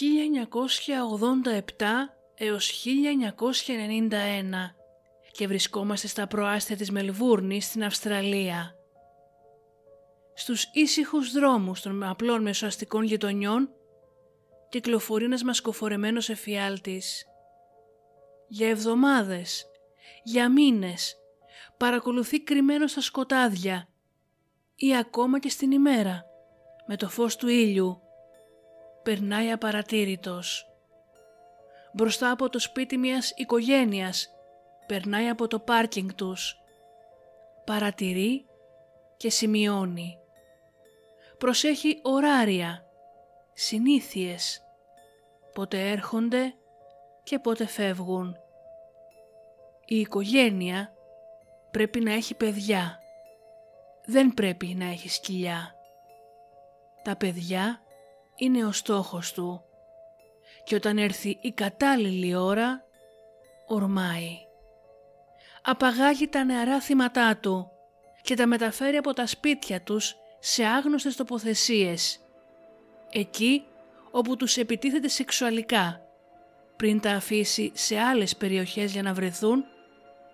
1987 έως 1991 και βρισκόμαστε στα προάστια της Μελβούρνης στην Αυστραλία. Στους ήσυχους δρόμους των απλών μεσοαστικών γειτονιών κυκλοφορεί ένας μασκοφορεμένος εφιάλτης. Για εβδομάδες, για μήνες, παρακολουθεί κρυμμένο στα σκοτάδια ή ακόμα και στην ημέρα, με το φως του ήλιου, περνάει απαρατήρητος. Μπροστά από το σπίτι μιας οικογένειας, περνάει από το πάρκινγκ τους. Παρατηρεί και σημειώνει. Προσέχει ωράρια, συνήθειες, πότε έρχονται και πότε φεύγουν. Η οικογένεια πρέπει να έχει παιδιά. Δεν πρέπει να έχει σκυλιά. Τα παιδιά είναι ο στόχος του και όταν έρθει η κατάλληλη ώρα ορμάει. Απαγάγει τα νεαρά θύματά του και τα μεταφέρει από τα σπίτια τους σε άγνωστες τοποθεσίες. Εκεί όπου τους επιτίθεται σεξουαλικά πριν τα αφήσει σε άλλες περιοχές για να βρεθούν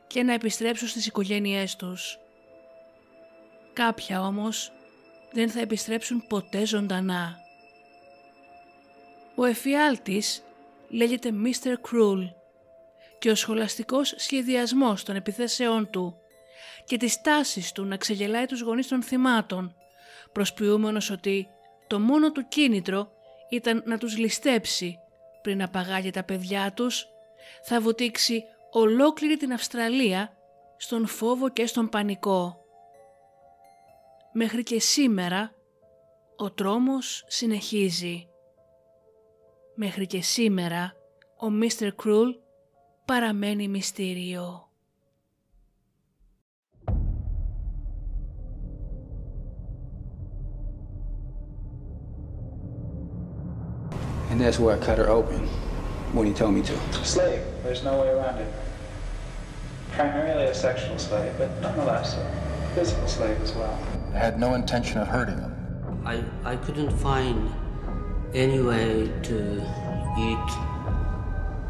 και να επιστρέψουν στις οικογένειές τους. Κάποια όμως δεν θα επιστρέψουν ποτέ ζωντανά. Ο εφιάλτης λέγεται Mr. Cruel και ο σχολαστικός σχεδιασμός των επιθέσεών του και τις τάσεις του να ξεγελάει τους γονείς των θυμάτων, προσποιούμενος ότι το μόνο του κίνητρο ήταν να τους ληστέψει πριν να παγάγει τα παιδιά τους, θα βουτήξει ολόκληρη την Αυστραλία στον φόβο και στον πανικό. Μέχρι και σήμερα ο τρόμος συνεχίζει. Μέχρι και σήμερα ο Mr. Cruel παραμένει μυστήριο. And that's where I cut her open when he told me to. Slave. There's no way around it. Primarily a sexual slave, but nonetheless a physical slave as well. I had no intention of hurting him. I, I couldn't find any way to eat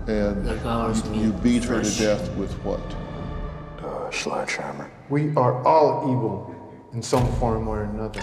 And the girl's meat. you beat her to death with what? Uh, sledgehammer. We are all evil in some form or another.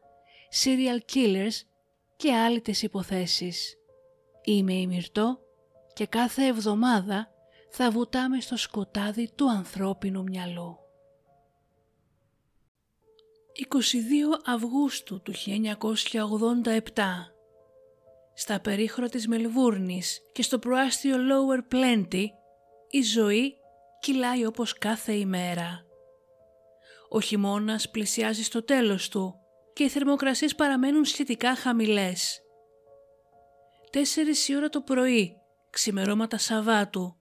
serial killers και άλλες υποθέσεις. Είμαι η Μυρτώ και κάθε εβδομάδα θα βουτάμε στο σκοτάδι του ανθρώπινου μυαλού. 22 Αυγούστου του 1987 Στα περίχωρα της Μελβούρνης και στο προάστιο Lower Plenty η ζωή κυλάει όπως κάθε ημέρα. Ο χειμώνας πλησιάζει στο τέλος του και οι θερμοκρασίες παραμένουν σχετικά χαμηλές. Τέσσερις η ώρα το πρωί, ξημερώματα Σαββάτου.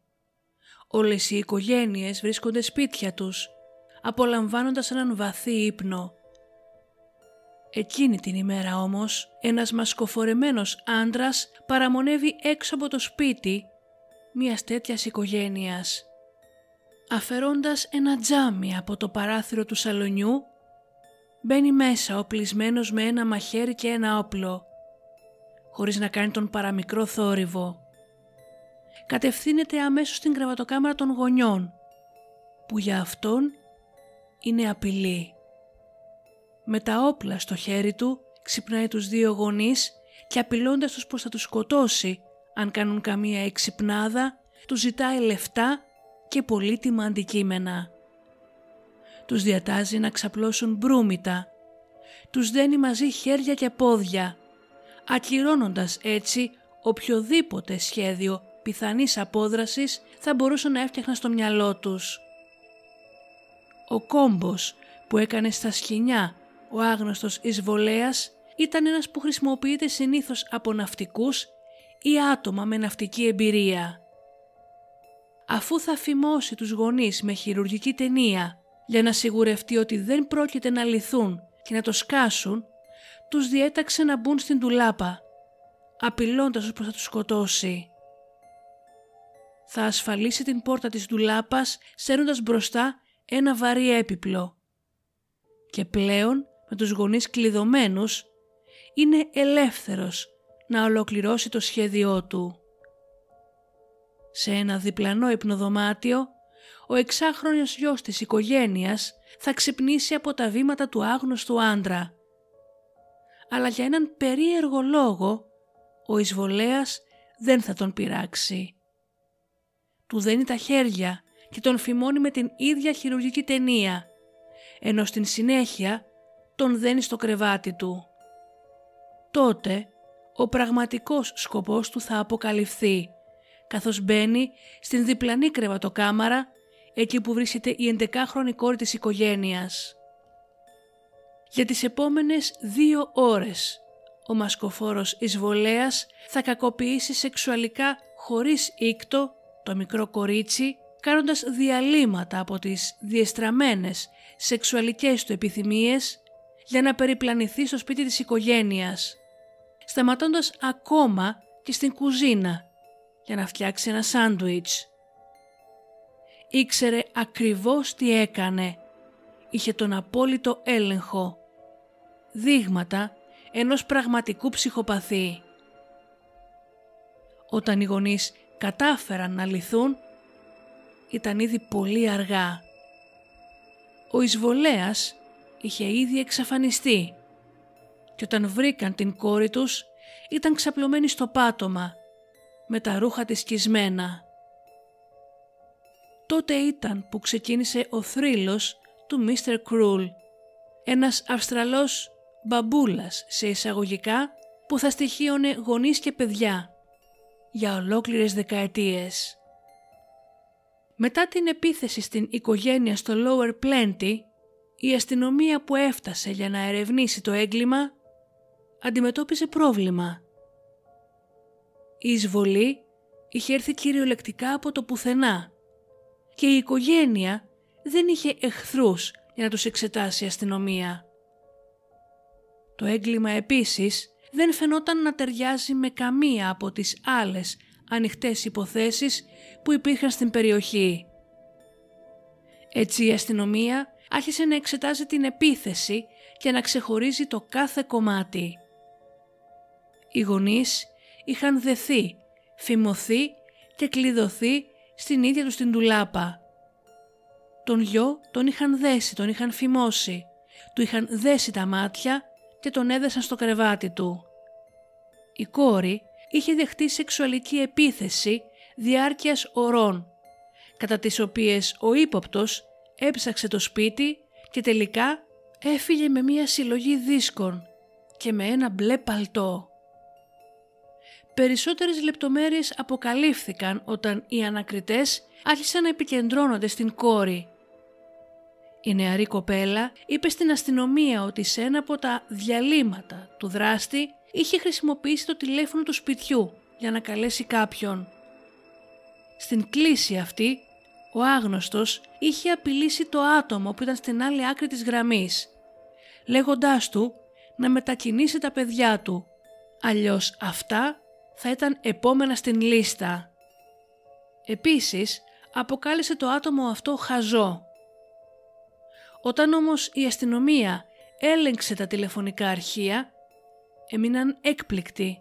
Όλες οι οικογένειες βρίσκονται σπίτια τους, απολαμβάνοντας έναν βαθύ ύπνο. Εκείνη την ημέρα όμως, ένας μασκοφορεμένος άντρας παραμονεύει έξω από το σπίτι μιας τέτοιας οικογένειας. Αφαιρώντας ένα τζάμι από το παράθυρο του σαλονιού, μπαίνει μέσα οπλισμένος με ένα μαχαίρι και ένα όπλο, χωρίς να κάνει τον παραμικρό θόρυβο. Κατευθύνεται αμέσως στην κρεβατοκάμαρα των γονιών, που για αυτόν είναι απειλή. Με τα όπλα στο χέρι του ξυπνάει τους δύο γονείς και απειλώντας τους πως θα τους σκοτώσει αν κάνουν καμία εξυπνάδα, τους ζητάει λεφτά και πολύτιμα αντικείμενα. Τους διατάζει να ξαπλώσουν μπρούμητα, τους δένει μαζί χέρια και πόδια, ακυρώνοντας έτσι οποιοδήποτε σχέδιο πιθανής απόδρασης θα μπορούσαν να έφτιαχναν στο μυαλό τους. Ο κόμπος που έκανε στα σκηνιά ο άγνωστος εισβολέας ήταν ένας που χρησιμοποιείται συνήθως από ναυτικούς ή άτομα με ναυτική εμπειρία. Αφού θα φημώσει τους γονείς με χειρουργική ταινία για να σιγουρευτεί ότι δεν πρόκειται να λυθούν και να το σκάσουν, τους διέταξε να μπουν στην τουλάπα, απειλώντας τους πως θα τους σκοτώσει. Θα ασφαλίσει την πόρτα της ντουλάπας σέρνοντας μπροστά ένα βαρύ έπιπλο. Και πλέον με τους γονείς κλειδωμένους είναι ελεύθερος να ολοκληρώσει το σχέδιό του. Σε ένα διπλανό υπνοδωμάτιο, ο εξάχρονος γιος της οικογένειας θα ξυπνήσει από τα βήματα του άγνωστου άντρα. Αλλά για έναν περίεργο λόγο, ο εισβολέας δεν θα τον πειράξει. Του δένει τα χέρια και τον φημώνει με την ίδια χειρουργική ταινία, ενώ στην συνέχεια τον δένει στο κρεβάτι του. Τότε ο πραγματικός σκοπός του θα αποκαλυφθεί, καθώς μπαίνει στην διπλανή κρεβατοκάμαρα, εκεί που βρίσκεται η 11χρονη κόρη της οικογένειας. Για τις επόμενες δύο ώρες, ο μασκοφόρος εισβολέας θα κακοποιήσει σεξουαλικά χωρίς ήκτο το μικρό κορίτσι, κάνοντας διαλύματα από τις διεστραμμένες σεξουαλικές του επιθυμίες για να περιπλανηθεί στο σπίτι της οικογένειας σταματώντας ακόμα και στην κουζίνα για να φτιάξει ένα σάντουιτς. Ήξερε ακριβώς τι έκανε. Είχε τον απόλυτο έλεγχο. Δείγματα ενός πραγματικού ψυχοπαθή. Όταν οι γονείς κατάφεραν να λυθούν, ήταν ήδη πολύ αργά. Ο εισβολέας είχε ήδη εξαφανιστεί και όταν βρήκαν την κόρη τους ήταν ξαπλωμένη στο πάτωμα με τα ρούχα της σκισμένα. Τότε ήταν που ξεκίνησε ο θρύλος του Mr. Κρούλ, ένας Αυστραλός μπαμπούλας σε εισαγωγικά που θα στοιχείωνε γονείς και παιδιά για ολόκληρες δεκαετίες. Μετά την επίθεση στην οικογένεια στο Lower Plenty, η αστυνομία που έφτασε για να ερευνήσει το έγκλημα αντιμετώπιζε πρόβλημα. Η εισβολή είχε έρθει κυριολεκτικά από το πουθενά και η οικογένεια δεν είχε εχθρούς για να τους εξετάσει η αστυνομία. Το έγκλημα επίσης δεν φαινόταν να ταιριάζει με καμία από τις άλλες ανοιχτές υποθέσεις που υπήρχαν στην περιοχή. Έτσι η αστυνομία άρχισε να εξετάζει την επίθεση και να ξεχωρίζει το κάθε κομμάτι. Οι γονείς είχαν δεθεί, φημωθεί και κλειδωθεί στην ίδια τους την τουλάπα. Τον γιο τον είχαν δέσει, τον είχαν φημώσει, του είχαν δέσει τα μάτια και τον έδεσαν στο κρεβάτι του. Η κόρη είχε δεχτεί σεξουαλική επίθεση διάρκειας ωρών, κατά τις οποίες ο ύποπτος έψαξε το σπίτι και τελικά έφυγε με μία συλλογή δίσκων και με ένα μπλε παλτό. Περισσότερες λεπτομέρειες αποκαλύφθηκαν όταν οι ανακριτές άρχισαν να επικεντρώνονται στην κόρη. Η νεαρή κοπέλα είπε στην αστυνομία ότι σε ένα από τα διαλύματα του δράστη είχε χρησιμοποιήσει το τηλέφωνο του σπιτιού για να καλέσει κάποιον. Στην κλίση αυτή, ο άγνωστος είχε απειλήσει το άτομο που ήταν στην άλλη άκρη της γραμμής, λέγοντάς του να μετακινήσει τα παιδιά του, αλλιώς αυτά θα ήταν επόμενα στην λίστα. Επίσης, αποκάλεσε το άτομο αυτό χαζό. Όταν όμως η αστυνομία έλεγξε τα τηλεφωνικά αρχεία, έμειναν έκπληκτοι.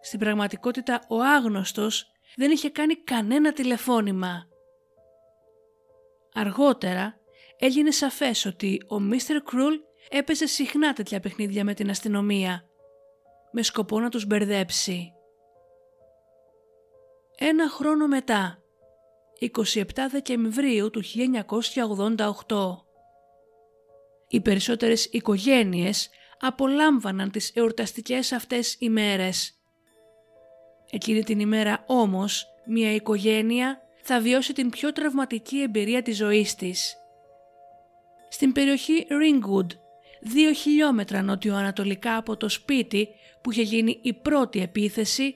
Στην πραγματικότητα ο άγνωστος δεν είχε κάνει κανένα τηλεφώνημα. Αργότερα έγινε σαφές ότι ο Μίστερ Κρούλ έπαιζε συχνά τέτοια παιχνίδια με την αστυνομία με σκοπό να τους μπερδέψει. Ένα χρόνο μετά, 27 Δεκεμβρίου του 1988. Οι περισσότερες οικογένειες απολάμβαναν τις εορταστικές αυτές ημέρες. Εκείνη την ημέρα όμως μια οικογένεια θα βιώσει την πιο τραυματική εμπειρία της ζωής της. Στην περιοχή Ringwood, δύο χιλιόμετρα νοτιοανατολικά από το σπίτι που είχε γίνει η πρώτη επίθεση,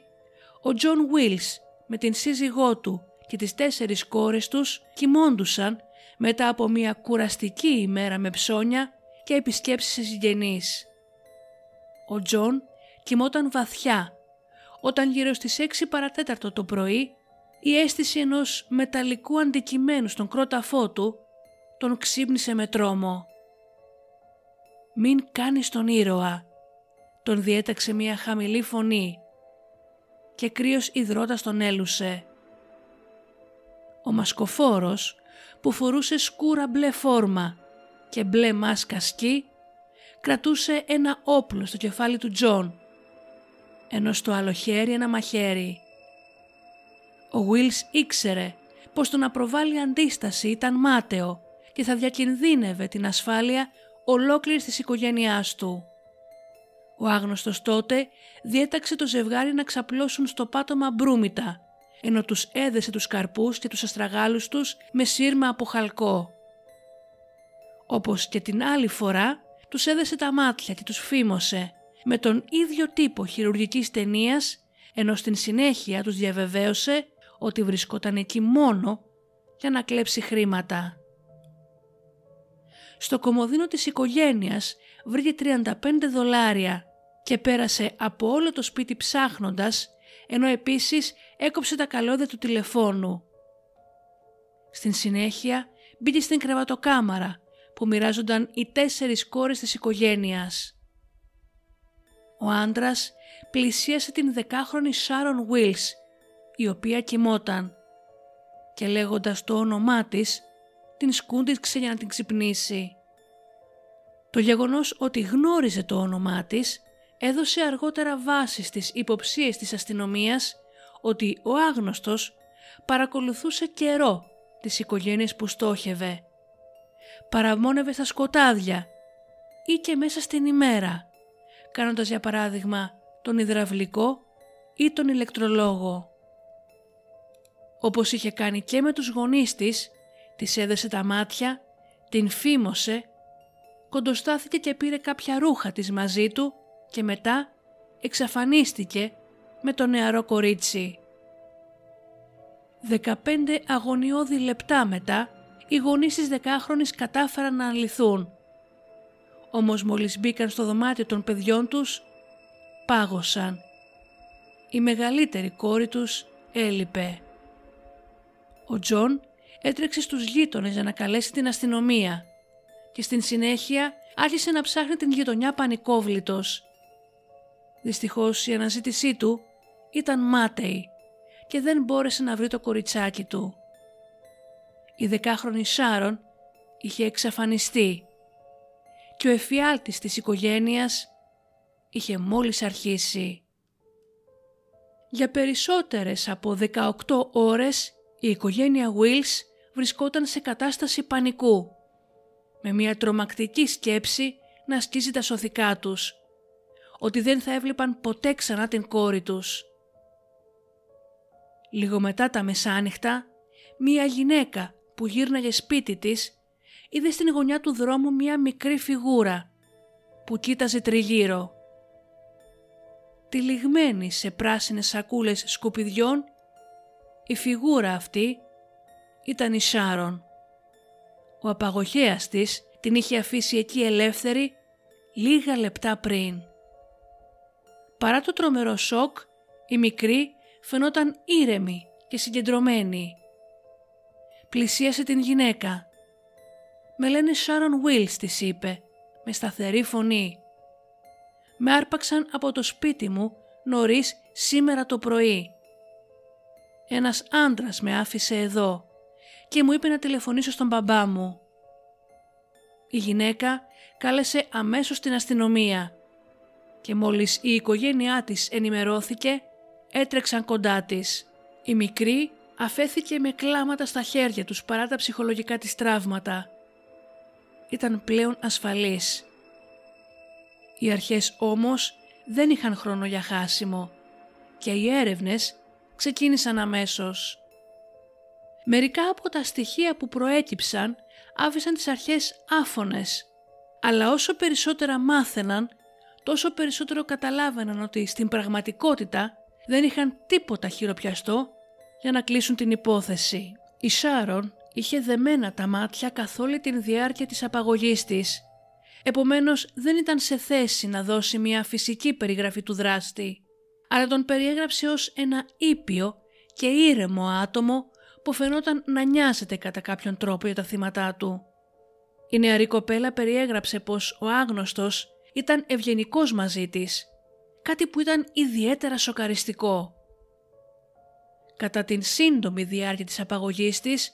ο Τζον Βίλς με την σύζυγό του και τις τέσσερις κόρες τους κοιμόντουσαν μετά από μια κουραστική ημέρα με ψώνια και επισκέψεις σε συγγενείς. Ο Τζον κοιμόταν βαθιά όταν γύρω στις 6 παρά τέταρτο το πρωί η αίσθηση ενός μεταλλικού αντικειμένου στον κρόταφό του τον ξύπνησε με τρόμο. «Μην κάνεις τον ήρωα», τον διέταξε μια χαμηλή φωνή και κρύος ιδρώτας τον έλουσε. Ο μασκοφόρος που φορούσε σκούρα μπλε φόρμα και μπλε μάσκα σκι κρατούσε ένα όπλο στο κεφάλι του Τζον ενώ στο άλλο χέρι ένα μαχαίρι. Ο Βίλς ήξερε πως το να προβάλλει αντίσταση ήταν μάταιο και θα διακινδύνευε την ασφάλεια ολόκληρης της οικογένειάς του. Ο άγνωστος τότε διέταξε το ζευγάρι να ξαπλώσουν στο πάτωμα μπρούμητα, ενώ τους έδεσε τους καρπούς και τους αστραγάλους τους με σύρμα από χαλκό. Όπως και την άλλη φορά, τους έδεσε τα μάτια και τους φήμωσε με τον ίδιο τύπο χειρουργικής ταινίας, ενώ στην συνέχεια τους διαβεβαίωσε ότι βρισκόταν εκεί μόνο για να κλέψει χρήματα. Στο κομοδίνο της οικογένειας βρήκε 35 δολάρια και πέρασε από όλο το σπίτι ψάχνοντας, ενώ επίσης έκοψε τα καλώδια του τηλεφώνου. Στην συνέχεια μπήκε στην κρεβατοκάμαρα που μοιράζονταν οι τέσσερις κόρες της οικογένειας. Ο άντρας πλησίασε την δεκάχρονη Σάρον Βίλς, η οποία κοιμόταν και λέγοντας το όνομά της, την σκούντιξε για να την ξυπνήσει. Το γεγονός ότι γνώριζε το όνομά της έδωσε αργότερα βάση στις υποψίες της αστυνομίας ότι ο άγνωστος παρακολουθούσε καιρό τις οικογένειες που στόχευε. Παραμόνευε στα σκοτάδια ή και μέσα στην ημέρα, κάνοντας για παράδειγμα τον υδραυλικό ή τον ηλεκτρολόγο. Όπως είχε κάνει και με τους γονείς της, της έδεσε τα μάτια, την φήμωσε, κοντοστάθηκε και πήρε κάποια ρούχα της μαζί του και μετά εξαφανίστηκε με το νεαρό κορίτσι. 15 αγωνιώδη λεπτά μετά, οι γονείς της δεκάχρονης κατάφεραν να λυθούν. Όμως μόλις μπήκαν στο δωμάτιο των παιδιών τους, πάγωσαν. Η μεγαλύτερη κόρη τους έλειπε. Ο Τζον έτρεξε στους γείτονες για να καλέσει την αστυνομία και στην συνέχεια άρχισε να ψάχνει την γειτονιά πανικόβλητος. Δυστυχώς η αναζήτησή του ήταν μάταιη και δεν μπόρεσε να βρει το κοριτσάκι του. Η δεκάχρονη Σάρον είχε εξαφανιστεί και ο εφιάλτης της οικογένειας είχε μόλις αρχίσει. Για περισσότερες από 18 ώρες η οικογένεια Wills βρισκόταν σε κατάσταση πανικού, με μια τρομακτική σκέψη να σκίζει τα σωθικά τους, ότι δεν θα έβλεπαν ποτέ ξανά την κόρη τους. Λίγο μετά τα μεσάνυχτα, μία γυναίκα που γύρναγε σπίτι της είδε στην γωνιά του δρόμου μία μικρή φιγούρα που κοίταζε τριγύρω. Τυλιγμένη σε πράσινες σακούλες σκουπιδιών, η φιγούρα αυτή ήταν η Σάρον. Ο απαγωγέας της την είχε αφήσει εκεί ελεύθερη λίγα λεπτά πριν. Παρά το τρομερό σοκ, η μικρή φαινόταν ήρεμη και συγκεντρωμένη. Πλησίασε την γυναίκα. «Με λένε Σάρον Βίλς», της είπε, με σταθερή φωνή. «Με άρπαξαν από το σπίτι μου νωρίς σήμερα το πρωί. Ένας άντρας με άφησε εδώ και μου είπε να τηλεφωνήσω στον μπαμπά μου. Η γυναίκα κάλεσε αμέσως την αστυνομία και μόλις η οικογένειά της ενημερώθηκε έτρεξαν κοντά της. Η μικρή αφέθηκε με κλάματα στα χέρια τους παρά τα ψυχολογικά της τραύματα. Ήταν πλέον ασφαλής. Οι αρχές όμως δεν είχαν χρόνο για χάσιμο και οι έρευνες ξεκίνησαν αμέσως. Μερικά από τα στοιχεία που προέκυψαν άφησαν τις αρχές άφωνες, αλλά όσο περισσότερα μάθαιναν, τόσο περισσότερο καταλάβαιναν ότι στην πραγματικότητα δεν είχαν τίποτα χειροπιαστό για να κλείσουν την υπόθεση. Η Σάρον είχε δεμένα τα μάτια καθ' όλη την διάρκεια της απαγωγής της. Επομένως δεν ήταν σε θέση να δώσει μια φυσική περιγραφή του δράστη, αλλά τον περιέγραψε ως ένα ήπιο και ήρεμο άτομο που φαινόταν να νοιάζεται κατά κάποιον τρόπο για τα θύματά του. Η νεαρή κοπέλα περιέγραψε πως ο άγνωστος ήταν ευγενικός μαζί της, κάτι που ήταν ιδιαίτερα σοκαριστικό. Κατά την σύντομη διάρκεια της απαγωγής της,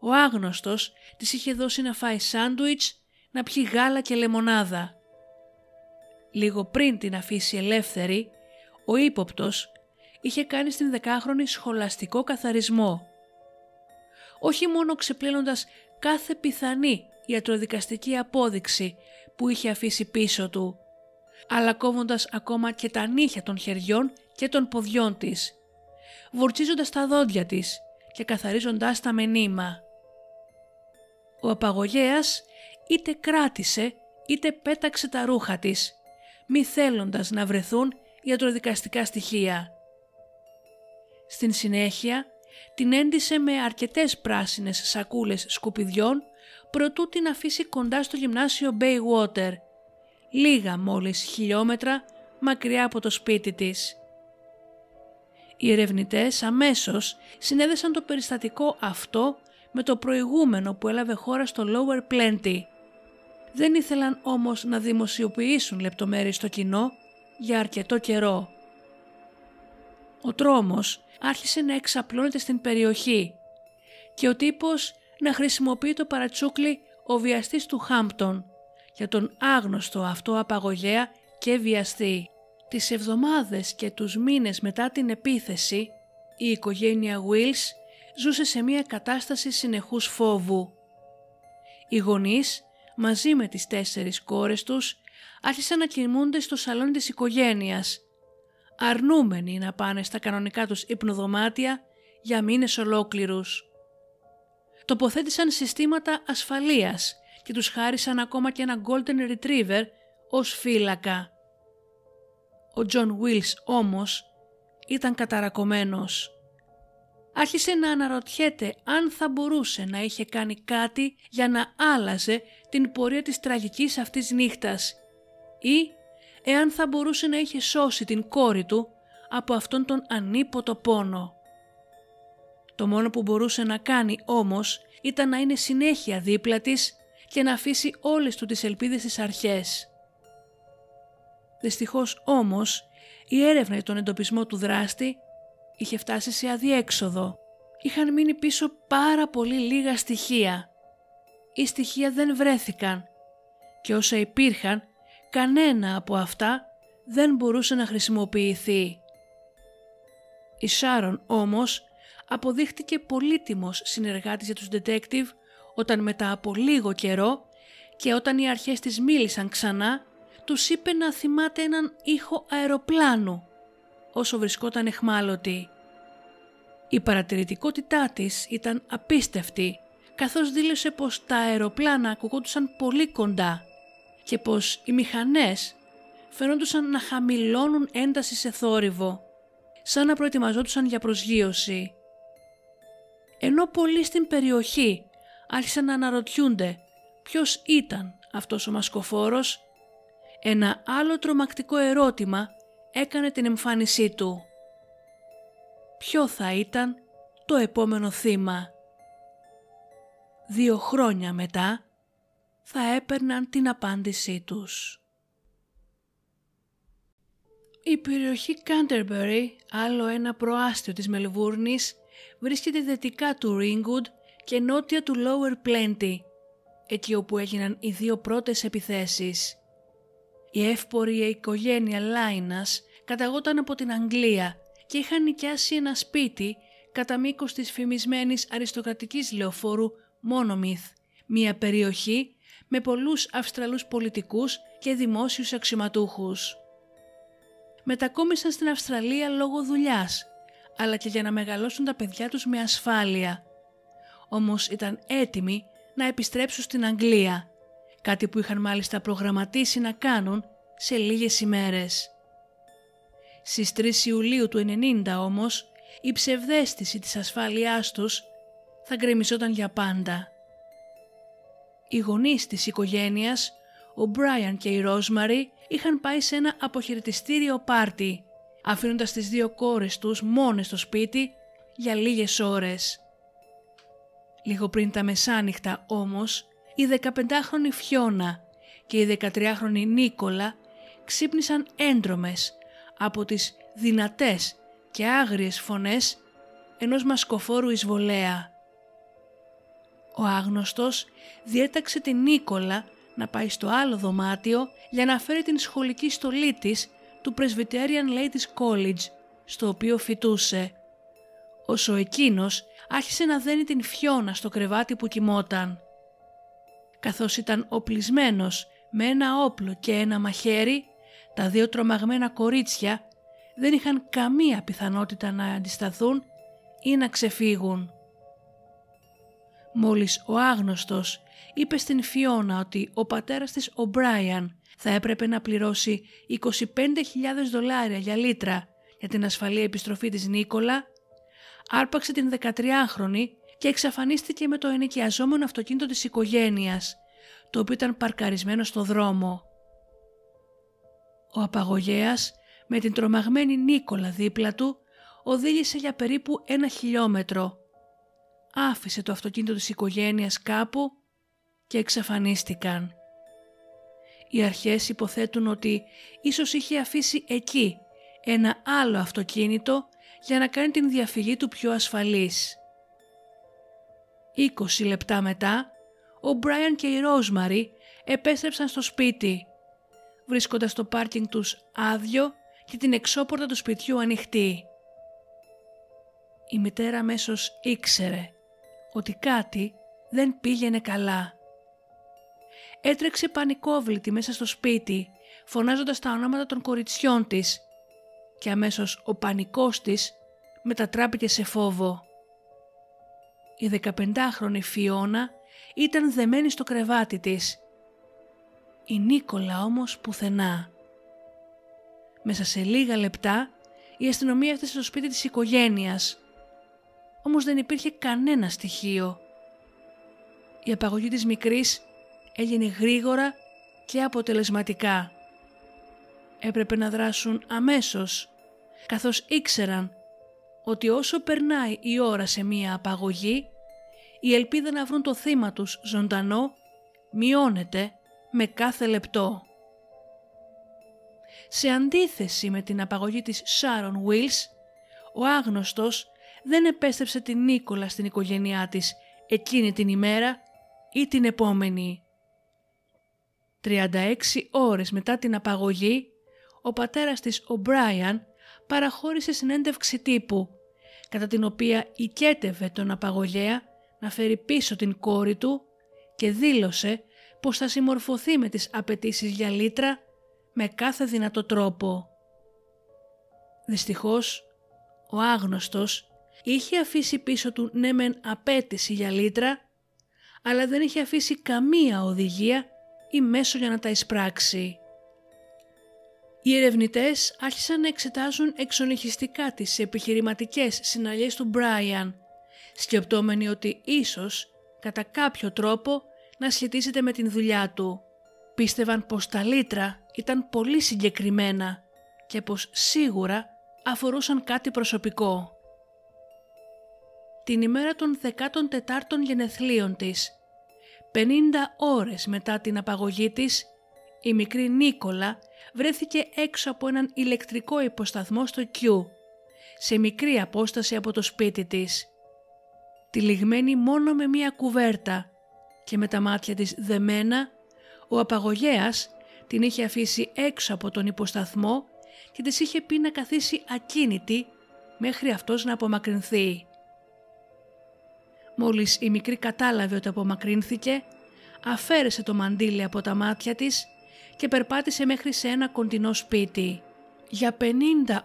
ο άγνωστος της είχε δώσει να φάει σάντουιτς, να πιει γάλα και λεμονάδα. Λίγο πριν την αφήσει ελεύθερη, ο ύποπτος είχε κάνει στην δεκάχρονη σχολαστικό καθαρισμό. Όχι μόνο ξεπλένοντας κάθε πιθανή ιατροδικαστική απόδειξη που είχε αφήσει πίσω του, αλλά κόβοντας ακόμα και τα νύχια των χεριών και των ποδιών της, βουρτσίζοντας τα δόντια της και καθαρίζοντάς τα με νήμα. Ο απαγωγέας είτε κράτησε είτε πέταξε τα ρούχα της, μη θέλοντας να βρεθούν ιατροδικαστικά στοιχεία. Στην συνέχεια την έντισε με αρκετές πράσινες σακούλες σκουπιδιών προτού την αφήσει κοντά στο γυμνάσιο Bayswater, λίγα μόλις χιλιόμετρα μακριά από το σπίτι της. Οι ερευνητές αμέσως συνέδεσαν το περιστατικό αυτό με το προηγούμενο που έλαβε χώρα στο Lower Plenty. Δεν ήθελαν όμως να δημοσιοποιήσουν λεπτομέρειες στο κοινό για αρκετό καιρό. Ο τρόμος άρχισε να εξαπλώνεται στην περιοχή και ο τύπος να χρησιμοποιεί το παρατσούκλι ο βιαστής του Χάμπτον για τον άγνωστο αυτό απαγωγέα και βιαστή. Τις εβδομάδες και τους μήνες μετά την επίθεση, η οικογένεια Wills ζούσε σε μια κατάσταση συνεχούς φόβου. Οι γονείς, μαζί με τις τέσσερις κόρες τους, άρχισαν να κοιμούνται στο σαλόνι της οικογένειας, αρνούμενοι να πάνε στα κανονικά τους υπνοδωμάτια για μήνες ολόκληρους. Τοποθέτησαν συστήματα ασφαλείας και τους χάρισαν ακόμα και ένα Golden Retriever ως φύλακα. Ο John Wills όμως ήταν καταρακωμένος. Άρχισε να αναρωτιέται αν θα μπορούσε να είχε κάνει κάτι για να άλλαζε την πορεία της τραγικής αυτής νύχτας ή εάν θα μπορούσε να είχε σώσει την κόρη του από αυτόν τον ανίποτο πόνο. Το μόνο που μπορούσε να κάνει όμως ήταν να είναι συνέχεια δίπλα της και να αφήσει όλες του τις ελπίδες στις αρχές. Δυστυχώς όμως η έρευνα για τον εντοπισμό του δράστη είχε φτάσει σε αδιέξοδο. Είχαν μείνει πίσω πάρα πολύ λίγα στοιχεία. Οι στοιχεία δεν βρέθηκαν και όσα υπήρχαν κανένα από αυτά δεν μπορούσε να χρησιμοποιηθεί. Η Σάρον όμως αποδείχτηκε πολύτιμος συνεργάτης για τους detective όταν μετά από λίγο καιρό και όταν οι αρχές της μίλησαν ξανά, τους είπε να θυμάται έναν ήχο αεροπλάνου όσο βρισκόταν εχμάλωτη. Η παρατηρητικότητά της ήταν απίστευτη καθώς δήλωσε πως τα αεροπλάνα ακουγόντουσαν πολύ κοντά και πως οι μηχανές φαινόντουσαν να χαμηλώνουν ένταση σε θόρυβο, σαν να προετοιμαζόντουσαν για προσγείωση. Ενώ πολλοί στην περιοχή άρχισαν να αναρωτιούνται ποιος ήταν αυτός ο μασκοφόρος, ένα άλλο τρομακτικό ερώτημα έκανε την εμφάνισή του. Ποιο θα ήταν το επόμενο θύμα; Δύο χρόνια μετά θα έπαιρναν την απάντησή τους. Η περιοχή Κάντερμπερι, άλλο ένα προάστιο της Μελβούρνης, βρίσκεται δυτικά του Ringwood και νότια του Lower Plenty, εκεί όπου έγιναν οι δύο πρώτες επιθέσεις. Η εύπορη οικογένεια Λάινας καταγόταν από την Αγγλία και είχαν νοικιάσει ένα σπίτι κατά μήκος της φημισμένης αριστοκρατικής λεωφόρου Μόνομιθ, μια περιοχή με πολλούς Αυστραλούς πολιτικούς και δημόσιους αξιωματούχους. Μετακόμισαν στην Αυστραλία λόγω δουλειάς, αλλά και για να μεγαλώσουν τα παιδιά τους με ασφάλεια. Όμως ήταν έτοιμοι να επιστρέψουν στην Αγγλία, κάτι που είχαν μάλιστα προγραμματίσει να κάνουν σε λίγες ημέρες. Στις 3 Ιουλίου του 90 όμως, η ψευδέστηση της ασφάλειάς τους θα γκρεμιζόταν για πάντα. Οι γονείς της οικογένειας, ο Μπράιαν και η Ρόσμαρι, είχαν πάει σε ένα αποχαιρετιστήριο πάρτι, αφήνοντας τις δύο κόρες τους μόνες στο σπίτι για λίγες ώρες. Λίγο πριν τα μεσάνυχτα όμως, η 15χρονη Φιώνα και η 13χρονη Νίκολα ξύπνησαν έντρομες από τις δυνατές και άγριες φωνές ενός μασκοφόρου εισβολέα. Ο άγνωστος διέταξε την Νίκολα να πάει στο άλλο δωμάτιο για να φέρει την σχολική στολή της του Presbyterian Ladies College, στο οποίο φοιτούσε. Όσο εκείνος άρχισε να δένει την φιώνα στο κρεβάτι που κοιμόταν. Καθώς ήταν οπλισμένος με ένα όπλο και ένα μαχαίρι, τα δύο τρομαγμένα κορίτσια δεν είχαν καμία πιθανότητα να αντισταθούν ή να ξεφύγουν. Μόλις ο άγνωστος είπε στην Φιώνα ότι ο πατέρας της ο Μπράιαν θα έπρεπε να πληρώσει 25.000 δολάρια για λίτρα για την ασφαλή επιστροφή της Νίκολα, άρπαξε την 13χρονη και εξαφανίστηκε με το ενοικιαζόμενο αυτοκίνητο της οικογένειας, το οποίο ήταν παρκαρισμένο στο δρόμο. Ο απαγωγέας με την τρομαγμένη Νίκολα δίπλα του οδήγησε για περίπου ένα χιλιόμετρο. Άφησε το αυτοκίνητο της οικογένειας κάπου και εξαφανίστηκαν. Οι αρχές υποθέτουν ότι ίσως είχε αφήσει εκεί ένα άλλο αυτοκίνητο για να κάνει την διαφυγή του πιο ασφαλής. 20 λεπτά μετά, ο Μπράιαν και η Ρόσμαρι επέστρεψαν στο σπίτι, βρίσκοντας το πάρκινγκ τους άδειο και την εξώπορτα του σπιτιού ανοιχτή. Η μητέρα αμέσως ήξερε ότι κάτι δεν πήγαινε καλά. Έτρεξε πανικόβλητη μέσα στο σπίτι, φωνάζοντας τα ονόματα των κοριτσιών της και αμέσως ο πανικός της μετατράπηκε σε φόβο. Η 15χρονη Φιώνα ήταν δεμένη στο κρεβάτι της. Η Νίκολα όμως πουθενά. Μέσα σε λίγα λεπτά η αστυνομία έφτασε στο σπίτι της οικογένειας. Όμως δεν υπήρχε κανένα στοιχείο. Η απαγωγή της μικρής έγινε γρήγορα και αποτελεσματικά. Έπρεπε να δράσουν αμέσως, καθώς ήξεραν ότι όσο περνάει η ώρα σε μία απαγωγή, η ελπίδα να βρουν το θύμα τους ζωντανό μειώνεται με κάθε λεπτό. Σε αντίθεση με την απαγωγή της Sharon Wills, ο άγνωστος δεν επέστρεψε την Νίκολα στην οικογένειά της εκείνη την ημέρα ή την επόμενη. 36 ώρες μετά την απαγωγή, ο πατέρας της, ο Μπράιαν, παραχώρησε συνέντευξη τύπου, κατά την οποία οικέτευε τον απαγωγέα να φέρει πίσω την κόρη του και δήλωσε πως θα συμμορφωθεί με τις απαιτήσεις για λίτρα με κάθε δυνατό τρόπο. Δυστυχώς, ο άγνωστος είχε αφήσει πίσω του ναι μεν απέτηση για λίτρα, αλλά δεν είχε αφήσει καμία οδηγία ή μέσο για να τα εισπράξει. Οι ερευνητές άρχισαν να εξετάζουν εξονυχιστικά τις επιχειρηματικές συναλλιές του Μπράιαν, σκεπτόμενοι ότι ίσως κατά κάποιο τρόπο να σχετίζεται με την δουλειά του. Πίστευαν πως τα λίτρα ήταν πολύ συγκεκριμένα και πως σίγουρα αφορούσαν κάτι προσωπικό. Την ημέρα των 14ων γενεθλίων της, 50 ώρες μετά την απαγωγή της, η μικρή Νίκολα βρέθηκε έξω από έναν ηλεκτρικό υποσταθμό στο Κιού, σε μικρή απόσταση από το σπίτι της. Τυλιγμένη μόνο με μία κουβέρτα και με τα μάτια της δεμένα, ο απαγωγέας την είχε αφήσει έξω από τον υποσταθμό και της είχε πει να καθίσει ακίνητη μέχρι αυτός να απομακρυνθεί. Μόλις η μικρή κατάλαβε ότι απομακρύνθηκε, αφαίρεσε το μαντίλι από τα μάτια της και περπάτησε μέχρι σε ένα κοντινό σπίτι. Για 50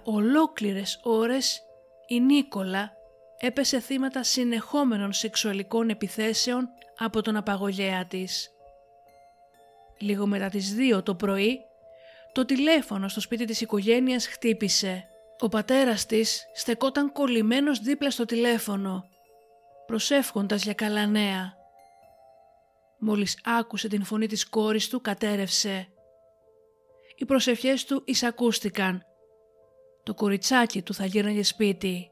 ολόκληρες ώρες η Νίκολα έπεσε θύματα συνεχόμενων σεξουαλικών επιθέσεων από τον απαγωγέα της. Λίγο μετά τις 2 το πρωί, το τηλέφωνο στο σπίτι της οικογένειας χτύπησε. Ο πατέρας της στεκόταν κολλημένος δίπλα στο τηλέφωνο, προσεύχοντας για καλά νέα. Μόλις άκουσε την φωνή της κόρης του κατέρευσε. Οι προσευχές του εισακούστηκαν. Το κοριτσάκι του θα γύρναγε σπίτι.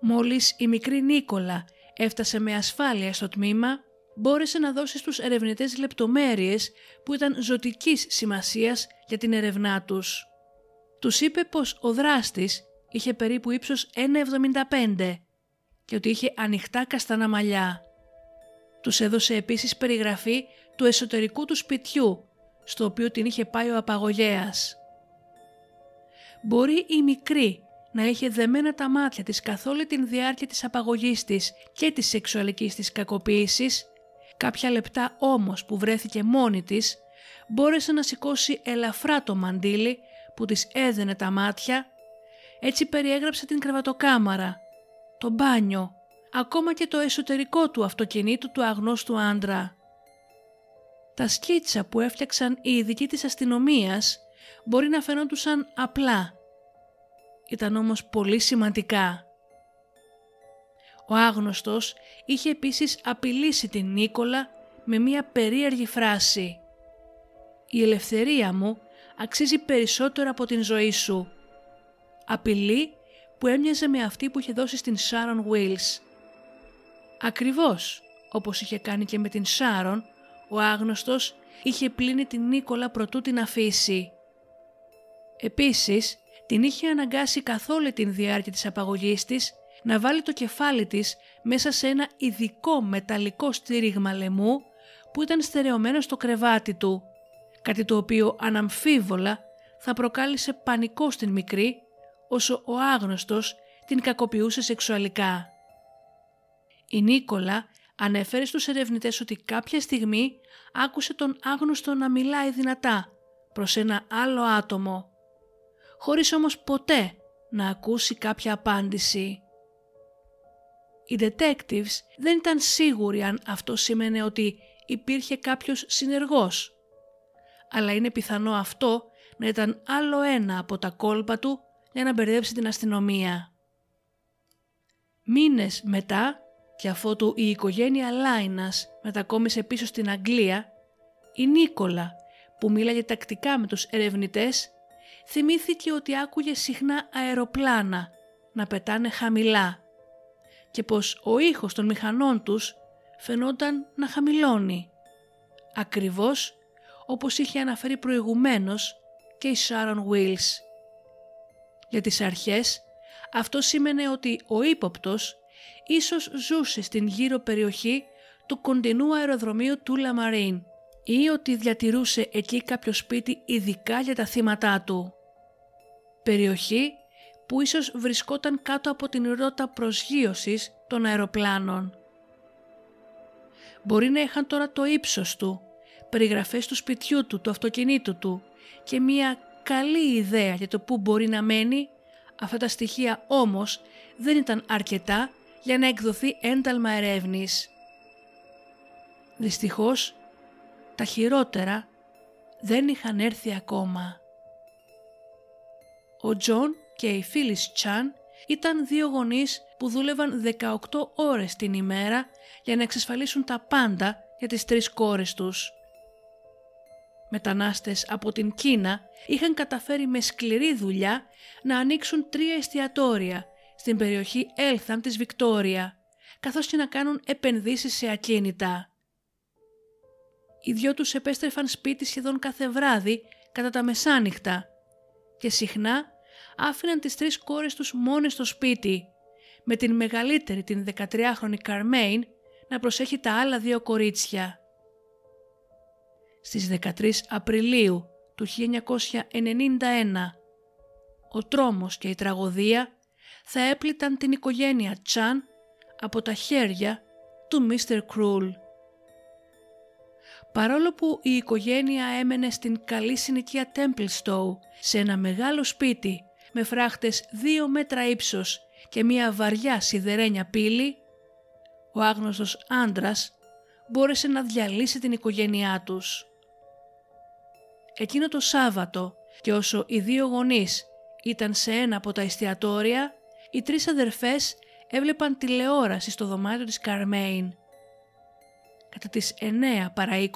Μόλις η μικρή Νίκολα έφτασε με ασφάλεια στο τμήμα, μπόρεσε να δώσει στους ερευνητές λεπτομέρειες που ήταν ζωτικής σημασίας για την ερευνά τους. Τους είπε πως ο δράστης είχε περίπου ύψος 1,75 και ότι είχε ανοιχτά καστανά μαλλιά. Τους έδωσε επίσης περιγραφή του εσωτερικού του σπιτιού, στο οποίο την είχε πάει ο απαγωγέας. Μπορεί η μικρή να είχε δεμένα τα μάτια της καθ' όλη την διάρκεια της απαγωγής της και της σεξουαλικής της κακοποίησης, κάποια λεπτά όμως που βρέθηκε μόνη της, μπόρεσε να σηκώσει ελαφρά το μαντίλι που της έδαινε τα μάτια, έτσι περιέγραψε την κρεβατοκάμαρα, το μπάνιο, ακόμα και το εσωτερικό του αυτοκινήτου του αγνώστου άντρα. Τα σκίτσα που έφτιαξαν οι ειδικοί της αστυνομίας μπορεί να φαινόντουσαν απλά. Ήταν όμως πολύ σημαντικά. Ο άγνωστος είχε επίσης απειλήσει την Νίκολα με μία περίεργη φράση «Η ελευθερία μου αξίζει περισσότερο από την ζωή σου». Απειλή που έμοιαζε με αυτή που είχε δώσει στην Σάρον Wills. Ακριβώς όπως είχε κάνει και με την Σάρον, ο άγνωστος είχε πλύνει την Νίκολα προτού την αφήσει. Επίσης, την είχε αναγκάσει καθ' όλη την διάρκεια της απαγωγής της να βάλει το κεφάλι της μέσα σε ένα ειδικό μεταλλικό στήριγμα λαιμού που ήταν στερεωμένο στο κρεβάτι του, κάτι το οποίο αναμφίβολα θα προκάλεσε πανικό στην μικρή όσο ο άγνωστος την κακοποιούσε σεξουαλικά. Η Νίκολα ανέφερε στους ερευνητές ότι κάποια στιγμή άκουσε τον άγνωστο να μιλάει δυνατά προς ένα άλλο άτομο, χωρίς όμως ποτέ να ακούσει κάποια απάντηση. Οι detectives δεν ήταν σίγουροι αν αυτό σήμαινε ότι υπήρχε κάποιος συνεργός, αλλά είναι πιθανό αυτό να ήταν άλλο ένα από τα κόλπα του για να μπερδέψει την αστυνομία. Μήνες μετά και αφότου η οικογένεια Λάινας μετακόμισε πίσω στην Αγγλία, η Νίκολα που μίλαγε τακτικά με τους ερευνητές θυμήθηκε ότι άκουγε συχνά αεροπλάνα να πετάνε χαμηλά και πως ο ήχος των μηχανών τους φαινόταν να χαμηλώνει. Ακριβώς όπως είχε αναφέρει προηγουμένως και η Sharon Wills. Για τις αρχές αυτό σήμαινε ότι ο ύποπτος ίσως ζούσε στην γύρω περιοχή του κοντινού αεροδρομίου του Λαμαρίν ή ότι διατηρούσε εκεί κάποιο σπίτι ειδικά για τα θύματά του. Περιοχή που ίσως βρισκόταν κάτω από την ρότα προσγείωσης των αεροπλάνων. Μπορεί να είχαν τώρα το ύψος του, περιγραφές του σπιτιού του, του αυτοκινήτου του και μια καλή ιδέα για το πού μπορεί να μένει, αυτά τα στοιχεία όμως δεν ήταν αρκετά για να εκδοθεί ένταλμα ερεύνης. Δυστυχώς, τα χειρότερα δεν είχαν έρθει ακόμα. Ο Τζον και η Φίλις Τσάν ήταν δύο γονείς που δούλευαν 18 ώρες την ημέρα για να εξασφαλίσουν τα πάντα για τις τρεις κόρες τους. Μετανάστες από την Κίνα είχαν καταφέρει με σκληρή δουλειά να ανοίξουν τρία εστιατόρια στην περιοχή Έλθαμ της Βικτόρια, καθώς και να κάνουν επενδύσεις σε ακίνητα. Οι δυο τους επέστρεφαν σπίτι σχεδόν κάθε βράδυ κατά τα μεσάνυχτα και συχνά άφηναν τις τρεις κόρες τους μόνες στο σπίτι, με την μεγαλύτερη την 13χρονη Καρμέιν να προσέχει τα άλλα δύο κορίτσια. Στις 13 Απριλίου του 1991, ο τρόμος και η τραγωδία θα έπληταν την οικογένεια Τσάν από τα χέρια του Mr. Κρούλ. Παρόλο που η οικογένεια έμενε στην καλή συνοικία Templestowe σε ένα μεγάλο σπίτι με φράχτες δύο μέτρα ύψος και μια βαριά σιδερένια πύλη, ο άγνωστος άντρας μπόρεσε να διαλύσει την οικογένειά τους. Εκείνο το Σάββατο και όσο οι δύο γονείς ήταν σε ένα από τα εστιατόρια, οι τρεις αδερφές έβλεπαν τηλεόραση στο δωμάτιο της Καρμέιν. Κατά τις 9 παρά 20,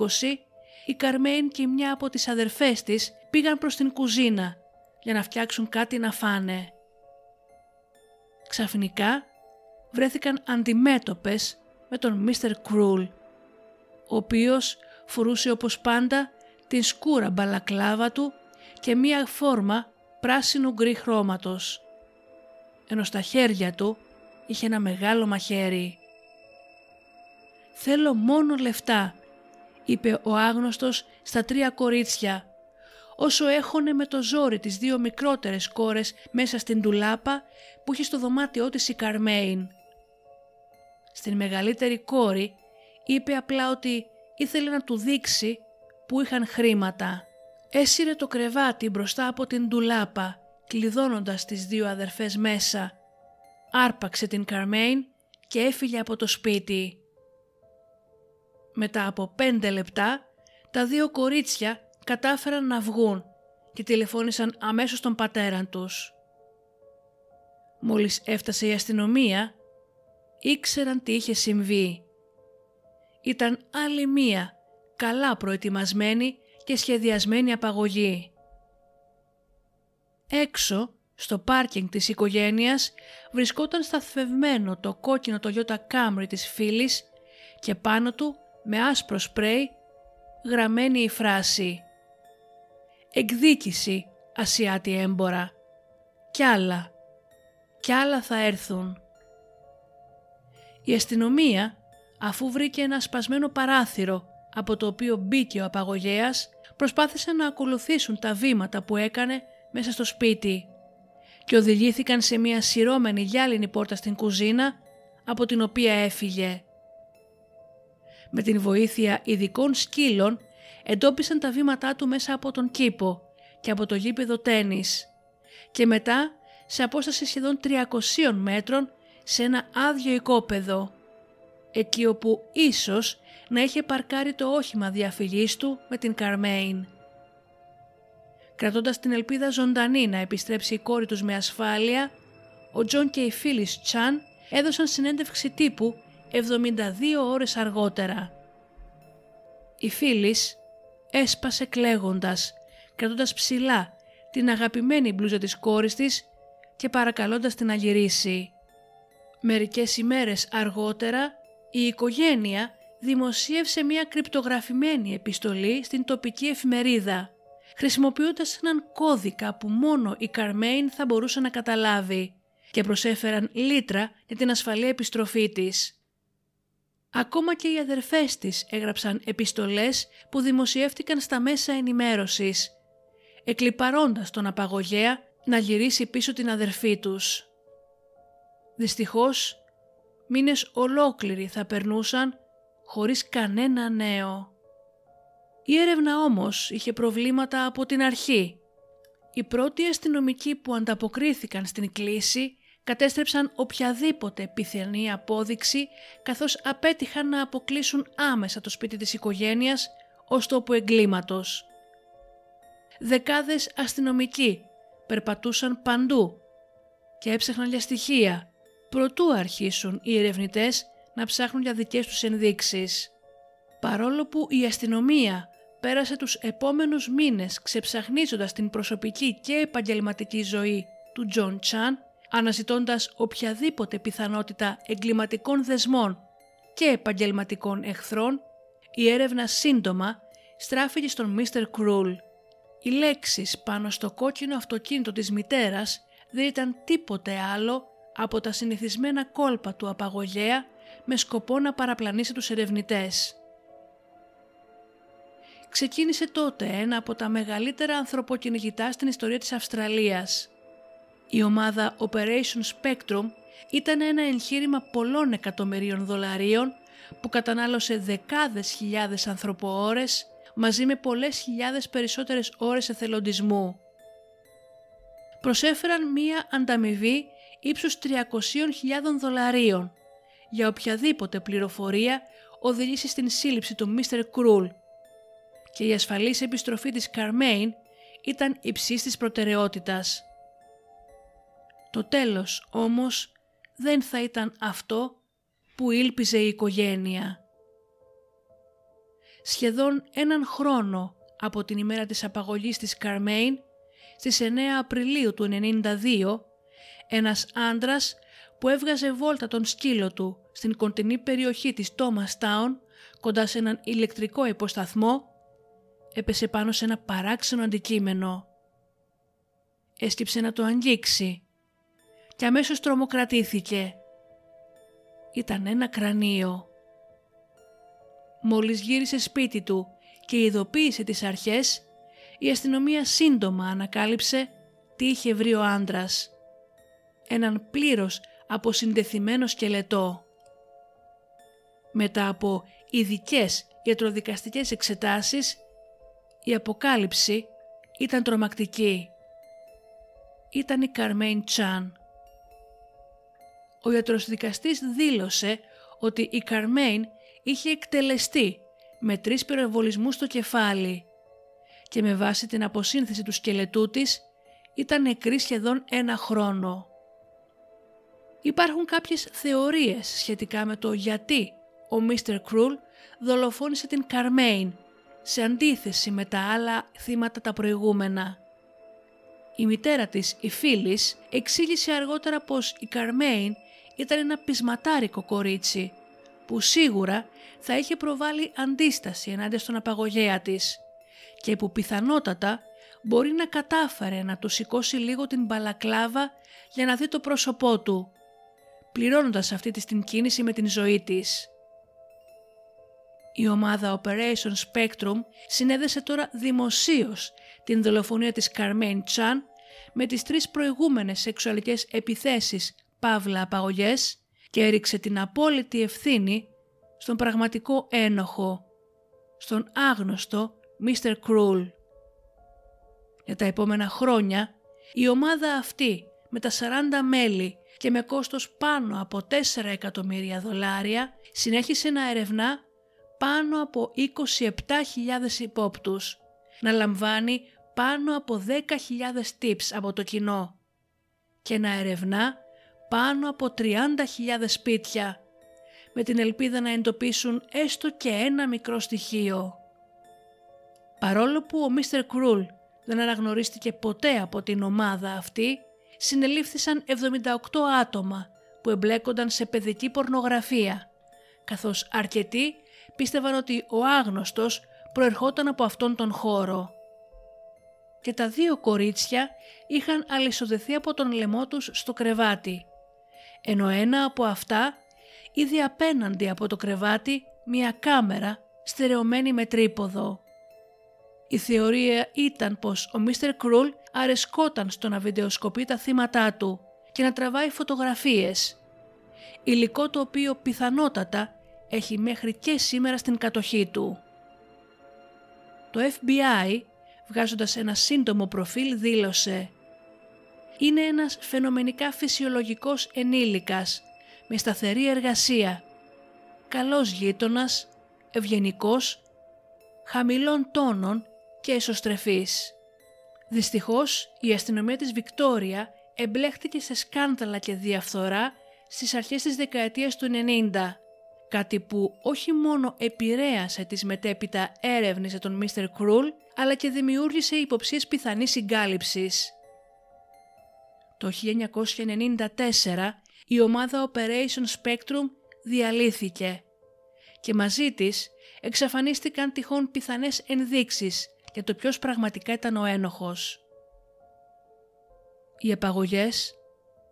η Καρμέιν και μια από τις αδερφές της πήγαν προς την κουζίνα για να φτιάξουν κάτι να φάνε. Ξαφνικά βρέθηκαν αντιμέτωπες με τον Μίστερ Κρούλ, ο οποίος φορούσε όπως πάντα την σκούρα μπαλακλάβα του και μία φόρμα πράσινου γκρι χρώματος, ενώ στα χέρια του είχε ένα μεγάλο μαχαίρι. «Θέλω μόνο λεφτά», είπε ο άγνωστος στα τρία κορίτσια, όσο έχωνε με το ζόρι τις δύο μικρότερες κόρες μέσα στην τουλάπα που είχε στο δωμάτιό της η Καρμέιν. Στην μεγαλύτερη κόρη είπε απλά ότι ήθελε να του δείξει που είχαν χρήματα. Έσυρε το κρεβάτι μπροστά από την τουλάπα, κλειδώνοντας τις δύο αδερφές μέσα. Άρπαξε την Καρμέιν και έφυγε από το σπίτι. Μετά από πέντε λεπτά, τα δύο κορίτσια κατάφεραν να βγουν και τηλεφώνησαν αμέσως τον πατέρα τους. Μόλις έφτασε η αστυνομία, ήξεραν τι είχε συμβεί. Ήταν άλλη μία καλά προετοιμασμένη και σχεδιασμένη απαγωγή. Έξω, στο πάρκινγκ της οικογένειας, βρισκόταν σταθευμένο το κόκκινο το Toyota Camry της φίλης και πάνω του, με άσπρο σπρέι, γραμμένη η φράση «Εκδίκηση, Ασιάτη έμπορα, κι άλλα, κι άλλα θα έρθουν». Η αστυνομία, αφού βρήκε ένα σπασμένο παράθυρο από το οποίο μπήκε ο απαγωγέας, προσπάθησαν να ακολουθήσουν τα βήματα που έκανε μέσα στο σπίτι και οδηγήθηκαν σε μια σειρώμενη γυάλινη πόρτα στην κουζίνα από την οποία έφυγε. Με την βοήθεια ειδικών σκύλων εντόπισαν τα βήματά του μέσα από τον κήπο και από το γήπεδο τένις και μετά σε απόσταση σχεδόν 300 μέτρων σε ένα άδειο οικόπεδο εκεί όπου ίσως να είχε παρκάρει το όχημα διαφυγής του με την Καρμέιν. Κρατώντας την ελπίδα ζωντανή να επιστρέψει η κόρη τους με ασφάλεια, ο Τζον και η Φίλις Τσάν έδωσαν συνέντευξη τύπου 72 ώρες αργότερα. Η Φίλις έσπασε κλαίγοντας, κρατώντας ψηλά την αγαπημένη μπλούζα της κόρης της και παρακαλώντας την να γυρίσει. Μερικές ημέρες αργότερα η οικογένεια δημοσίευσε μια κρυπτογραφημένη επιστολή στην τοπική εφημερίδα, χρησιμοποιώντας έναν κώδικα που μόνο η Καρμέιν θα μπορούσε να καταλάβει και προσέφεραν λίτρα για την ασφαλή επιστροφή της. Ακόμα και οι αδερφές της έγραψαν επιστολές που δημοσιεύτηκαν στα μέσα ενημέρωσης, εκλυπαρώντας τον απαγωγέα να γυρίσει πίσω την αδερφή τους. Δυστυχώς, μήνες ολόκληροι θα περνούσαν χωρίς κανένα νέο. Η έρευνα όμως είχε προβλήματα από την αρχή. Οι πρώτοι αστυνομικοί που ανταποκρίθηκαν στην κλίση κατέστρεψαν οποιαδήποτε πιθανή απόδειξη καθώς απέτυχαν να αποκλείσουν άμεσα το σπίτι της οικογένειας ως τόπο εγκλήματος. Δεκάδες αστυνομικοί περπατούσαν παντού και έψαχναν για στοιχεία προτού αρχίσουν οι ερευνητές να ψάχνουν για δικές τους ενδείξεις. Παρόλο που η αστυνομία πέρασε τους επόμενους μήνες ξεψαχνίζοντας την προσωπική και επαγγελματική ζωή του Τζον Τσάν, αναζητώντας οποιαδήποτε πιθανότητα εγκληματικών δεσμών και επαγγελματικών εχθρών, η έρευνα σύντομα στράφηκε στον Mr. Cruel. Οι λέξεις πάνω στο κόκκινο αυτοκίνητο της μητέρας δεν ήταν τίποτε άλλο από τα συνηθισμένα κόλπα του απαγωγέα με σκοπό να παραπλανήσει τους ερευνητές. Ξεκίνησε τότε ένα από τα μεγαλύτερα ανθρωποκυνηγητά στην ιστορία της Αυστραλίας. Η ομάδα Operation Spectrum ήταν ένα εγχείρημα πολλών εκατομμυρίων δολαρίων που κατανάλωσε δεκάδες χιλιάδες ανθρωποώρες μαζί με πολλές χιλιάδες περισσότερες ώρες εθελοντισμού. Προσέφεραν μία ανταμοιβή ύψους 300.000 δολαρίων για οποιαδήποτε πληροφορία οδηγήσει στην σύλληψη του Mr. Κρούλ και η ασφαλής επιστροφή της Καρμέιν ήταν υψής της προτεραιότητας. Το τέλος όμως δεν θα ήταν αυτό που ήλπιζε η οικογένεια. Σχεδόν έναν χρόνο από την ημέρα της απαγωγής της Καρμέιν, στις 9 Απριλίου του 1992, ένας άντρας που έβγαζε βόλτα τον σκύλο του στην κοντινή περιοχή της Thomas Town, κοντά σε έναν ηλεκτρικό υποσταθμό, έπεσε πάνω σε ένα παράξενο αντικείμενο. Έσκυψε να το αγγίξει και αμέσως τρομοκρατήθηκε. Ήταν ένα κρανίο. Μόλις γύρισε σπίτι του και ειδοποίησε τις αρχές, η αστυνομία σύντομα ανακάλυψε τι είχε βρει ο άντρας. Έναν πλήρως αποσυντεθειμένο σκελετό. Μετά από ειδικές ιατροδικαστικές εξετάσεις, η αποκάλυψη ήταν τρομακτική. Ήταν η Καρμέιν Τσάν. Ο ιατροδικαστής δήλωσε ότι η Καρμέιν είχε εκτελεστεί με τρεις πυροβολισμούς στο κεφάλι και με βάση την αποσύνθεση του σκελετού της ήταν νεκρή σχεδόν ένα χρόνο. Υπάρχουν κάποιες θεωρίες σχετικά με το γιατί ο Μίστερ Κρούλ δολοφόνησε την Καρμέιν σε αντίθεση με τα άλλα θύματα τα προηγούμενα. Η μητέρα της, η Φίλης, εξήγησε αργότερα πως η Καρμέιν ήταν ένα πεισματάρικο κορίτσι που σίγουρα θα είχε προβάλει αντίσταση ενάντια στον απαγωγέα της και που πιθανότατα μπορεί να κατάφερε να του σηκώσει λίγο την μπαλακλάβα για να δει το πρόσωπό του, πληρώνοντας αυτή τη την κίνηση με την ζωή της. Η ομάδα Operation Spectrum συνέδεσε τώρα δημοσίως την δολοφονία της Καρμέν Τσάν με τις τρεις προηγούμενες σεξουαλικές επιθέσεις παύλα απαγωγές και έριξε την απόλυτη ευθύνη στον πραγματικό ένοχο, στον άγνωστο Mr. Cruel. Για τα επόμενα χρόνια η ομάδα αυτή με τα 40 μέλη και με κόστος πάνω από 4 εκατομμύρια δολάρια συνέχισε να ερευνά πάνω από 27.000 υπόπτους, να λαμβάνει πάνω από 10.000 tips από το κοινό και να ερευνά πάνω από 30.000 σπίτια με την ελπίδα να εντοπίσουν έστω και ένα μικρό στοιχείο. Παρόλο που ο Μίστερ Κρούλ δεν αναγνωρίστηκε ποτέ από την ομάδα αυτή, συνελήφθησαν 78 άτομα που εμπλέκονταν σε παιδική πορνογραφία, καθώς αρκετοί πίστευαν ότι ο άγνωστος προερχόταν από αυτόν τον χώρο. Και τα δύο κορίτσια είχαν αλυσοδεθεί από τον λαιμό τους στο κρεβάτι, ενώ ένα από αυτά είδε απέναντι από το κρεβάτι μια κάμερα στερεωμένη με τρίποδο. Η θεωρία ήταν πως ο Μίστερ Κρούλ αρεσκόταν στο να βιντεοσκοπεί τα θύματά του και να τραβάει φωτογραφίες, υλικό το οποίο πιθανότατα έχει μέχρι και σήμερα στην κατοχή του. Το FBI, βγάζοντας ένα σύντομο προφίλ, δήλωσε «Είναι ένας φαινομενικά φυσιολογικός ενήλικας, με σταθερή εργασία, καλός γείτονας, ευγενικός, χαμηλών τόνων και εσωστρεφής. Δυστυχώς, η αστυνομία της Βικτόρια εμπλέχτηκε σε σκάνδαλα και διαφθορά στις αρχές της δεκαετίας του 90 κάτι που όχι μόνο επηρέασε τις μετέπειτα έρευνες για τον Μίστερ Κρούλ, αλλά και δημιούργησε υποψίες πιθανής συγκάλυψης. Το 1994 η ομάδα Operation Spectrum διαλύθηκε και μαζί της εξαφανίστηκαν τυχόν πιθανές ενδείξεις για το ποιος πραγματικά ήταν ο ένοχος. Οι απαγωγές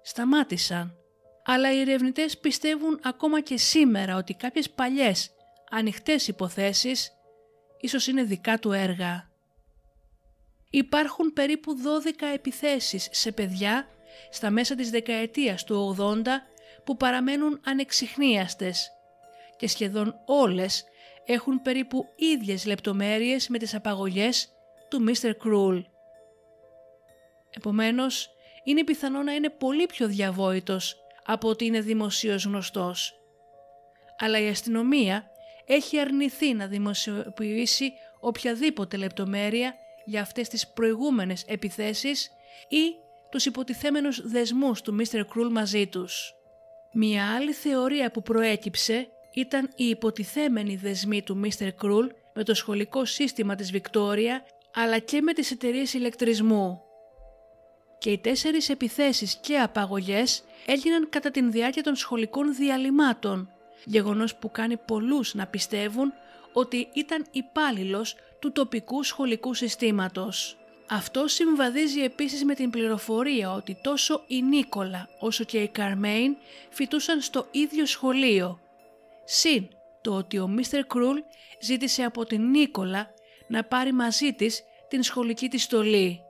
σταμάτησαν αλλά οι ερευνητές πιστεύουν ακόμα και σήμερα ότι κάποιες παλιές ανοιχτές υποθέσεις ίσως είναι δικά του έργα. Υπάρχουν περίπου 12 επιθέσεις σε παιδιά στα μέσα της δεκαετίας του 80 που παραμένουν ανεξιχνίαστες και σχεδόν όλες έχουν περίπου ίδιες λεπτομέρειες με τις απαγωγές του Mr. Cruel. Επομένως, είναι πιθανό να είναι πολύ πιο διαβόητος από ότι είναι δημοσίως γνωστός. Αλλά η αστυνομία έχει αρνηθεί να δημοσιοποιήσει οποιαδήποτε λεπτομέρεια για αυτές τις προηγούμενες επιθέσεις ή τους υποτιθέμενους δεσμούς του Mr. Cruel μαζί τους. Μια άλλη θεωρία που προέκυψε ήταν οι υποτιθέμενοι δεσμοί του Mr. Cruel με το σχολικό σύστημα της Βικτόρια αλλά και με τις εταιρείες ηλεκτρισμού. Και οι τέσσερις επιθέσεις και απαγωγές έγιναν κατά την διάρκεια των σχολικών διαλυμάτων, γεγονός που κάνει πολλούς να πιστεύουν ότι ήταν υπάλληλος του τοπικού σχολικού συστήματος. Αυτό συμβαδίζει επίσης με την πληροφορία ότι τόσο η Νίκολα όσο και η Καρμέιν φοιτούσαν στο ίδιο σχολείο. Συν το ότι ο Μίστερ Κρούλ ζήτησε από την Νίκολα να πάρει μαζί της την σχολική της στολή.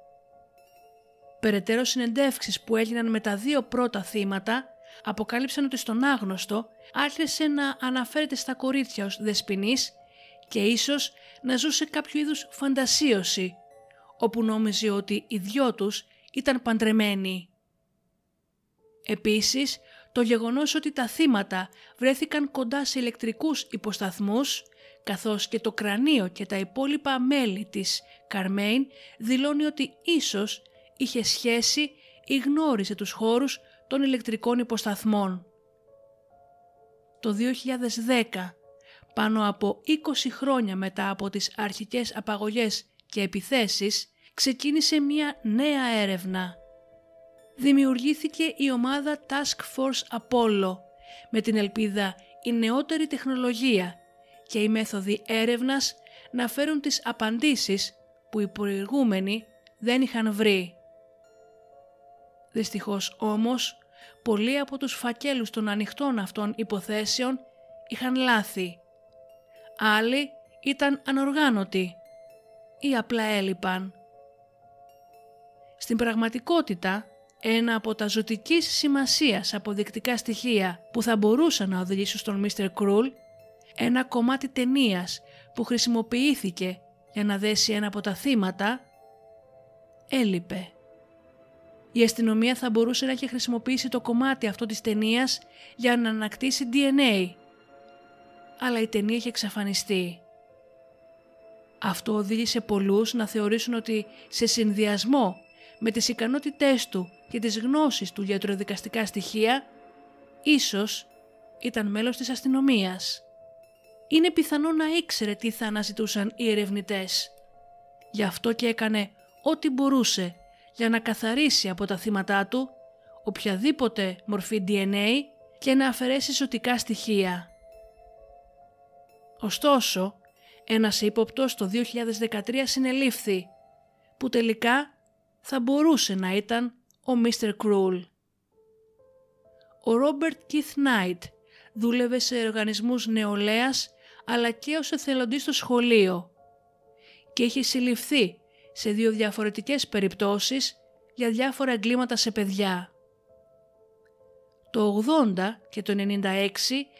Περαιτέρω συνεντεύξεις που έγιναν με τα δύο πρώτα θύματα αποκάλυψαν ότι στον άγνωστο άρχισε να αναφέρεται στα κορίτσια ως δεσποινής και ίσως να ζούσε κάποιο είδους φαντασίωση όπου νόμιζε ότι οι δυο τους ήταν παντρεμένοι. Επίσης, το γεγονός ότι τα θύματα βρέθηκαν κοντά σε ηλεκτρικούς υποσταθμούς, καθώς και το κρανίο και τα υπόλοιπα μέλη της Καρμέιν δηλώνει ότι ίσως είχε σχέση ή γνώρισε τους χώρους των ηλεκτρικών υποσταθμών. Το 2010, πάνω από 20 χρόνια μετά από τις αρχικές απαγωγές και επιθέσεις, ξεκίνησε μια νέα έρευνα. Δημιουργήθηκε η ομάδα Task Force Apollo με την ελπίδα η νεότερη τεχνολογία και οι μέθοδοι έρευνας να φέρουν τις απαντήσεις που οι προηγούμενοι δεν είχαν βρει. Δυστυχώς όμως, πολλοί από τους φακέλους των ανοιχτών αυτών υποθέσεων είχαν λάθη. Άλλοι ήταν ανοργάνωτοι ή απλά έλειπαν. Στην πραγματικότητα, ένα από τα ζωτικής σημασίας αποδεικτικά στοιχεία που θα μπορούσαν να οδηγήσουν στον Mr. Κρούλ, ένα κομμάτι ταινίας που χρησιμοποιήθηκε για να δέσει ένα από τα θύματα, έλειπε. Η αστυνομία θα μπορούσε να έχει χρησιμοποιήσει το κομμάτι αυτό της ταινίας για να ανακτήσει DNA, αλλά η ταινία είχε εξαφανιστεί. Αυτό οδήγησε πολλούς να θεωρήσουν ότι σε συνδυασμό με τις ικανότητές του και τις γνώσεις του για τροδικαστικά στοιχεία, ίσως ήταν μέλος της αστυνομίας. Είναι πιθανό να ήξερε τι θα αναζητούσαν οι ερευνητές. Γι' αυτό και έκανε ό,τι μπορούσε για να καθαρίσει από τα θύματά του οποιαδήποτε μορφή DNA και να αφαιρέσει ζωτικά στοιχεία. Ωστόσο, ένας ύποπτος το 2013 συνελήφθη, που τελικά θα μπορούσε να ήταν ο Mr. Cruel. Ο Robert Keith Knight δούλευε σε οργανισμούς νεολαίας αλλά και ως εθελοντής στο σχολείο και είχε συλληφθεί σε δύο διαφορετικές περιπτώσεις για διάφορα εγκλήματα σε παιδιά. Το 80 και το 96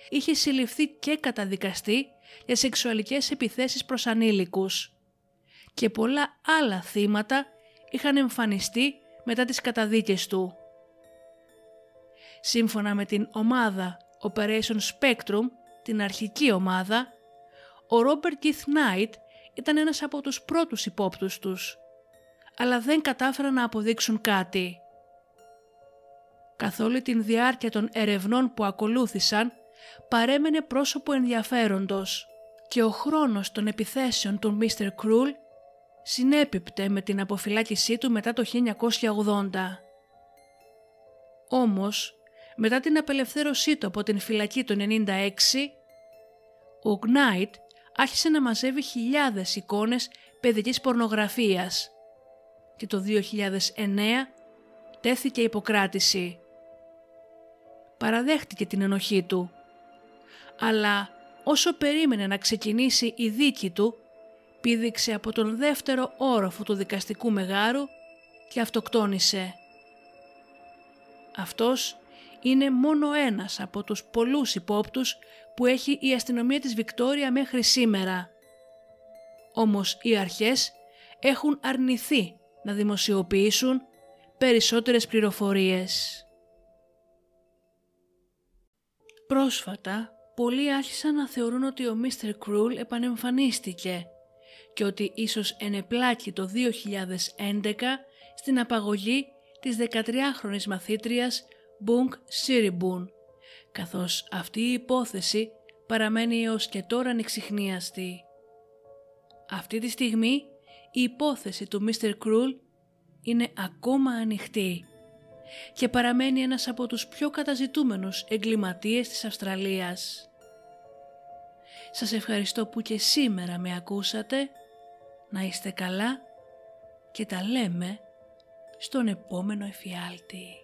είχε συλληφθεί και καταδικαστεί για σεξουαλικές επιθέσεις προς ανήλικους και πολλά άλλα θύματα είχαν εμφανιστεί μετά τις καταδίκες του. Σύμφωνα με την ομάδα Operation Spectrum, την αρχική ομάδα, ο Robert Keith Knight ήταν ένας από τους πρώτους υπόπτους τους, αλλά δεν κατάφεραν να αποδείξουν κάτι. Καθ' όλη την διάρκεια των ερευνών που ακολούθησαν, παρέμενε πρόσωπο ενδιαφέροντος και ο χρόνος των επιθέσεων του Mr. Cruel συνέπιπτε με την αποφυλάκησή του μετά το 1980. Όμως, μετά την απελευθέρωσή του από την φυλακή το 1996, ο Γκνάιτ άρχισε να μαζεύει χιλιάδες εικόνες παιδικής πορνογραφίας και το 2009 τέθηκε υποκράτηση. Παραδέχτηκε την ενοχή του, αλλά όσο περίμενε να ξεκινήσει η δίκη του, πήδηξε από τον δεύτερο όροφο του δικαστικού μεγάρου και αυτοκτόνησε. Αυτός είναι μόνο ένας από τους πολλούς υπόπτους που έχει η αστυνομία της Βικτόρια μέχρι σήμερα. Όμως οι αρχές έχουν αρνηθεί να δημοσιοποιήσουν περισσότερες πληροφορίες. Πρόσφατα, πολλοί άρχισαν να θεωρούν ότι ο Mr. Κρούλ επανεμφανίστηκε και ότι ίσως ενεπλάκει το 2011 στην απαγωγή της 13χρονης μαθήτριας Μπούγκ Σίριμπουν, καθώς αυτή η υπόθεση παραμένει έως και τώρα ανεξιχνίαστη. Αυτή τη στιγμή η υπόθεση του Mr. Κρούλ είναι ακόμα ανοιχτή και παραμένει ένας από τους πιο καταζητούμενους εγκληματίες της Αυστραλίας. Σας ευχαριστώ που και σήμερα με ακούσατε. Να είστε καλά και τα λέμε στον επόμενο εφιάλτη.